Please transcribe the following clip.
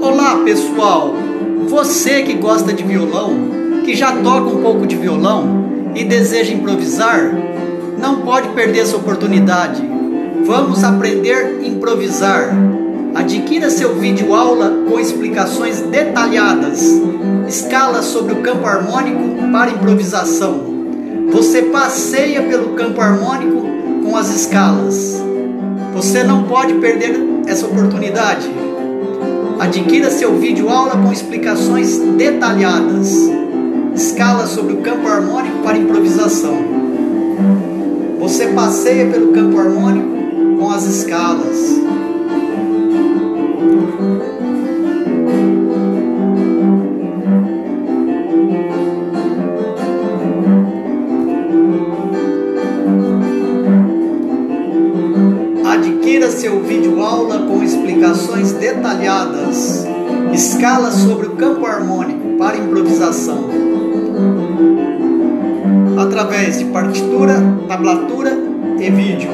Olá pessoal, você que gosta de violão, que já toca um pouco de violão e deseja improvisar, não pode perder essa oportunidade. Vamos aprender a improvisar. Adquira seu vídeo aula com explicações detalhadas, escalas sobre o campo harmônico para improvisação. Você passeia pelo campo harmônico com as escalas. Você não pode perder essa oportunidade. Adquira seu vídeo aula com explicações detalhadas, escalas sobre o campo harmônico para improvisação. Você passeia pelo campo harmônico com as escalas. Adquira seu vídeo aula com explicações detalhadas, escalas sobre o campo harmônico para improvisação, através de partitura, tablatura e vídeo.